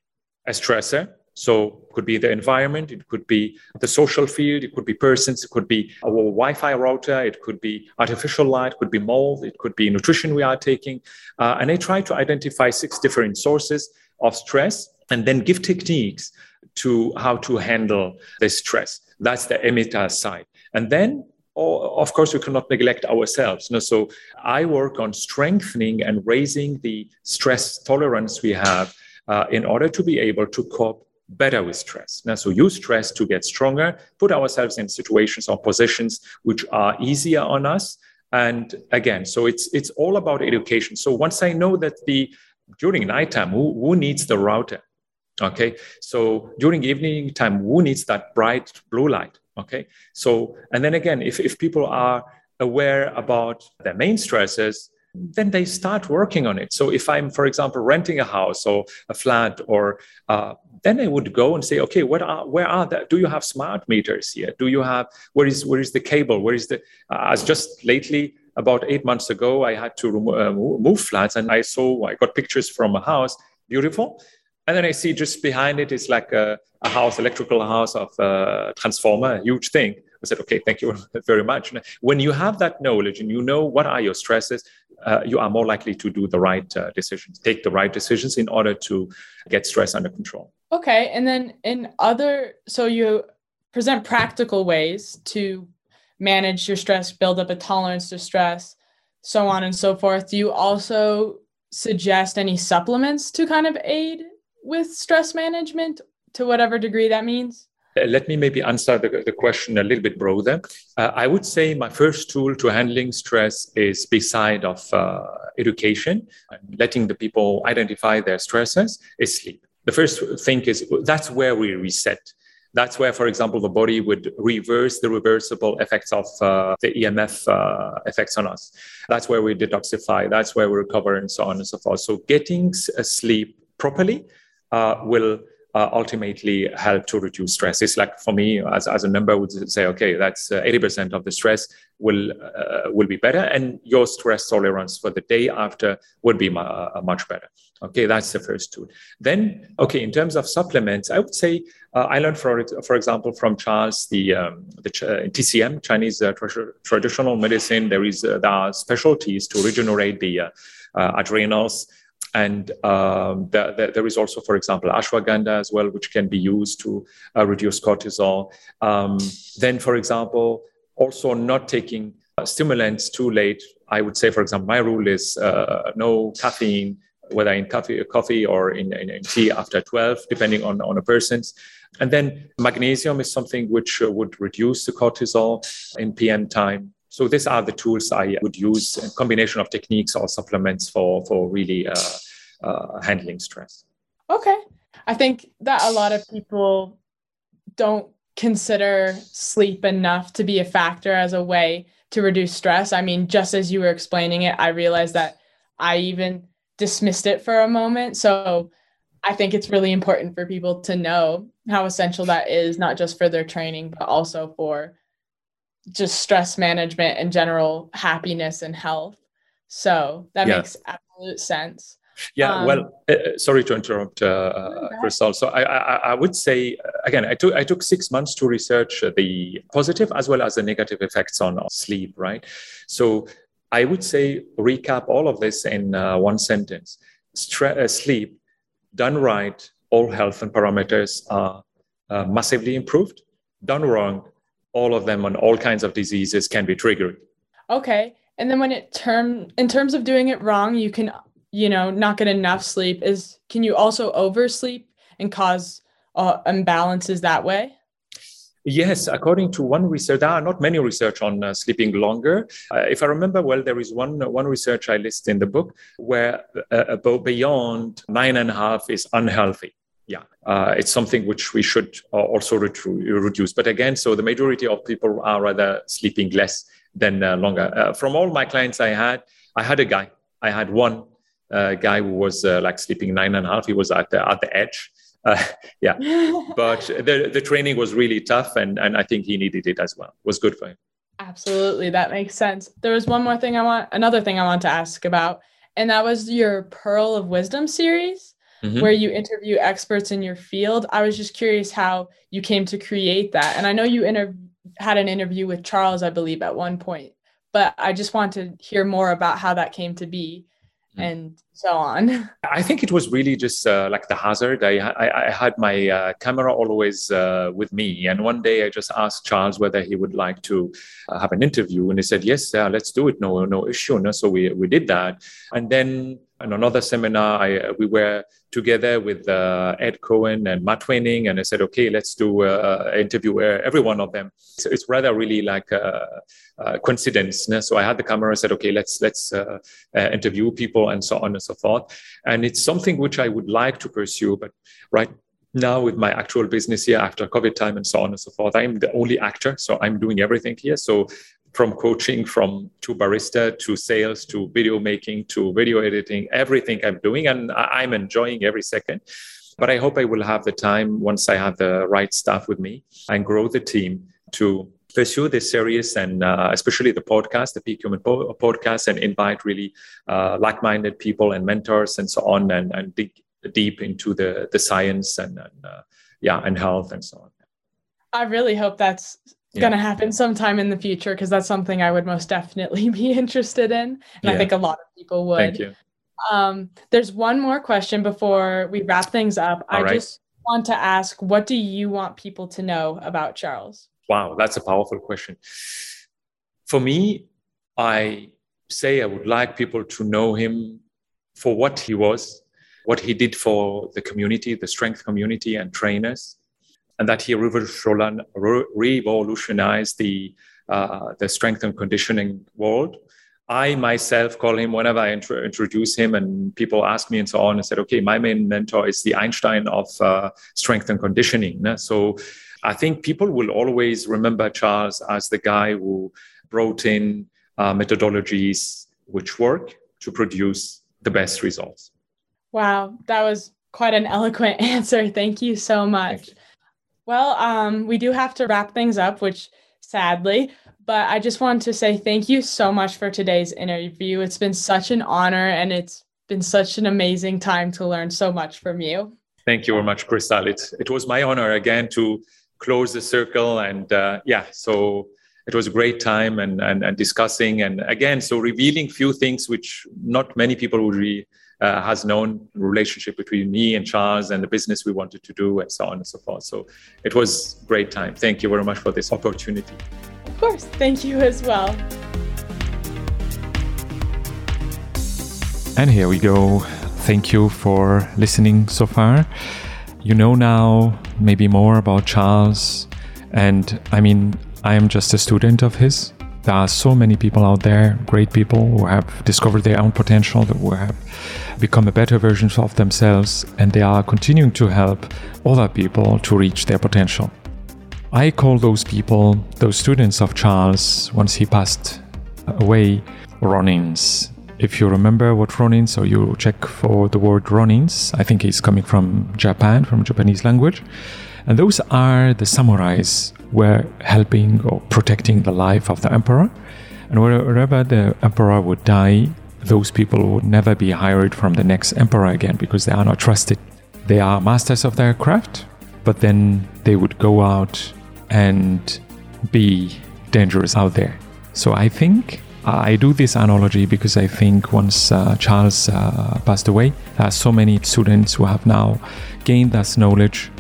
a stressor. So it could be the environment, it could be the social field, it could be persons, it could be a Wi-Fi router, it could be artificial light, it could be mold, it could be nutrition we are taking. Uh, and I try to identify six different sources of stress and then give techniques to how to handle the stress. That's the emitter side. And then of course, we cannot neglect ourselves. So I work on strengthening and raising the stress tolerance we have uh, in order to be able to cope better with stress. Now, so use stress to get stronger, put ourselves in situations or positions which are easier on us. And again, so it's it's all about education. So once I know that the during nighttime, who, who needs the router? Okay. So during evening time, who needs that bright blue light? Okay. So, and then again, if, if people are aware about their main stresses, then they start working on it. So if I'm, for example, renting a house or a flat, or uh, then I would go and say, okay, what are, where are that? Do you have smart meters here? Do you have where is where is the cable? Where is the? Uh, as just lately, about eight months ago, I had to uh, move flats, and I saw I got pictures from a house, beautiful, and then I see just behind it is like a, a house, electrical house of a transformer, a huge thing. I said, okay, thank you very much. When you have that knowledge and you know what are your stresses, uh, you are more likely to do the right uh, decisions, take the right decisions in order to get stress under control. Okay. And then in other, so you present practical ways to manage your stress, build up a tolerance to stress, so on and so forth. Do you also suggest any supplements to kind of aid with stress management to whatever degree that means? Uh, let me maybe answer the, the question a little bit broader. Uh, I would say my first tool to handling stress is beside of uh, education and letting the people identify their stresses is sleep. The first thing is that's where we reset. That's where, for example, the body would reverse the reversible effects of uh, the EMF uh, effects on us. That's where we detoxify. That's where we recover, and so on and so forth. So, getting sleep properly uh, will uh, ultimately help to reduce stress. It's like for me, as, as a number would say, okay, that's uh, 80% of the stress will uh, will be better, and your stress tolerance for the day after would be uh, much better. Okay, that's the first tool. Then, okay, in terms of supplements, I would say uh, I learned, for for example, from Charles the um, the Ch- TCM Chinese tra- traditional medicine. There is there are specialties to regenerate the adrenals and um, the, the, there is also, for example, ashwagandha as well, which can be used to uh, reduce cortisol. Um, then, for example, also not taking uh, stimulants too late. I would say, for example, my rule is uh, no caffeine, whether in coffee, or in, in, in, tea after 12, depending on, on a person's. And then magnesium is something which uh, would reduce the cortisol in PM time. So these are the tools I would use, combination of techniques or supplements for, for really uh, uh, handling stress. Okay. I think that a lot of people don't consider sleep enough to be a factor as a way to reduce stress. I mean, just as you were explaining it, I realized that I even dismissed it for a moment. So I think it's really important for people to know how essential that is, not just for their training, but also for just stress management and general happiness and health. So that yeah. makes absolute sense. Yeah, um, well, uh, uh sorry to interrupt, uh, uh Krystal. So I, I, I, would say uh, again, I took I took six months to research the positive as well as the negative effects on sleep. Right. So I would say recap all of this in uh, one sentence: Stre- sleep done right, all health and parameters are massively improved. Done wrong, all of them on all kinds of diseases can be triggered. Okay. And then when it term in terms of doing it wrong, you can you know not get enough sleep is can you also oversleep and cause uh, imbalances that way Yes, according to one research, there are not many research on uh, sleeping longer. Uh, if I remember well, there is one one research I list in the book where uh, about beyond nine and a half is unhealthy. Yeah, uh, it's something which we should uh, also reduce. But again, so the majority of people are rather sleeping less than uh, longer. from all my clients I had, I had a guy. I had one uh, guy who was uh, like sleeping nine and a half. He was at the, at the edge. Uh, yeah, but the, the training was really tough, and, and I think he needed it as well. It was good for him. Absolutely, that makes sense. There was one more thing I want, another thing I want to ask about, and that was your Pearl of Wisdom series, mm-hmm. where you interview experts in your field. I was just curious how you came to create that, and I know you inter- had an interview with Charles, I believe, at one point, but I just want to hear more about how that came to be. And so on? I think it was really just uh, like the hazard. I, I, I had my uh, camera always uh, with me. And one day I just asked Charles whether he would like to uh, have an interview. And he said, yes, let's do it. No, no issue. No? So we, we did that. And then in another seminar, I, we were together with uh, Ed Cohen and Matt Wenning, and I said, okay, let's do an uh, interview every one of them. So it's rather really like a, a coincidence. So I had the camera and said, okay, let's let's uh, uh, interview people and so on and so forth. And it's something which I would like to pursue, but right now with my actual business here after COVID time and so on and so forth, I'm the only actor, so I'm doing everything here. So from coaching from to barista to sales to video making to video editing everything i'm doing and i'm enjoying every second. But i hope i will have the time once i have the right staff with me and grow the team to pursue this series and uh, especially the podcast the peak human po- podcast and invite really uh, like-minded people and mentors and so on and, and dig deep into the the science and, and uh, yeah and health and so on. I really hope that's yeah. going to happen sometime in the future because that's something I would most definitely be interested in. And yeah. I think a lot of people would. Thank you. Um, there's one more question before we wrap things up. All I right. just want to ask what do you want people to know about Charles? Wow, that's a powerful question. For me, I say I would like people to know him for what he was, what he did for the community, the strength community and trainers, and that he revolutionized the uh, the strength and conditioning world. I myself call him whenever I int- introduce him, and people ask me and so on. I said, okay, my main mentor is the Einstein of uh, strength and conditioning. So I think people will always remember Charles as the guy who brought in uh, methodologies which work to produce the best results. Wow, that was quite an eloquent answer. Thank you so much. Well, um, we do have to wrap things up, which sadly, but I just want to say thank you so much for today's interview. It's been such an honor and it's been such an amazing time to learn so much from you. Thank you very much, Krystal. It, it was my honor again to close the circle. And uh, yeah, so it was a great time and, and, and discussing. And again, so revealing few things which not many people would really uh, has known relationship between me and Charles and the business we wanted to do and so on and so forth. So it was great time. Thank you very much for this opportunity. Of course. Thank you as well. And here we go. Thank you for listening so far. You know now maybe more about Charles. And I mean, I am just a student of his. There are so many people out there, great people who have discovered their own potential, who have become a better version of themselves, and they are continuing to help other people to reach their potential. I call those people, those students of Charles, once he passed away, Ronins. If you remember what Ronins, or you check for the word Ronins, I think he's coming from Japan, from Japanese language. And those are the samurais were helping or protecting the life of the emperor. And wherever the emperor would die, those people would never be hired from the next emperor again because they are not trusted. They are masters of their craft, but then they would go out and be dangerous out there. So I think I do this analogy because I think once uh, Charles uh, passed away, there are so many students who have now gained that knowledge,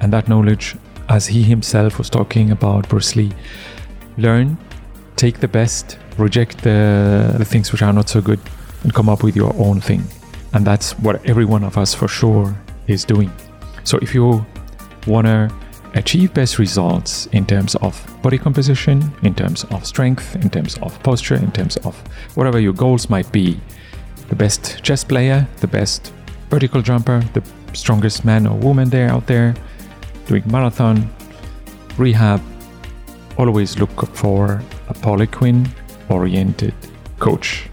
and that knowledge, as he himself was talking about Bruce Lee, learn, take the best, reject the, the things which are not so good and come up with your own thing. And that's what every one of us for sure is doing. So if you want to achieve best results in terms of body composition, in terms of strength, in terms of posture, in terms of whatever your goals might be, the best chess player, the best vertical jumper, the strongest man or woman there out there doing marathon, rehab, always look for a Poliquin oriented coach.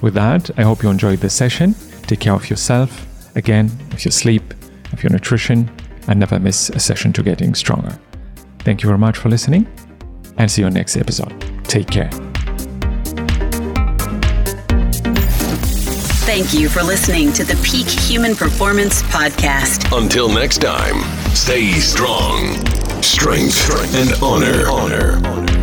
With that, I hope you enjoyed this session. Take care of yourself, again, of your sleep, of your nutrition, and never miss a session to getting stronger. Thank you very much for listening, and see you next episode. Take care. Thank you for listening to the Peak Human Performance Podcast. Until next time, stay strong, strength, and honor. honor.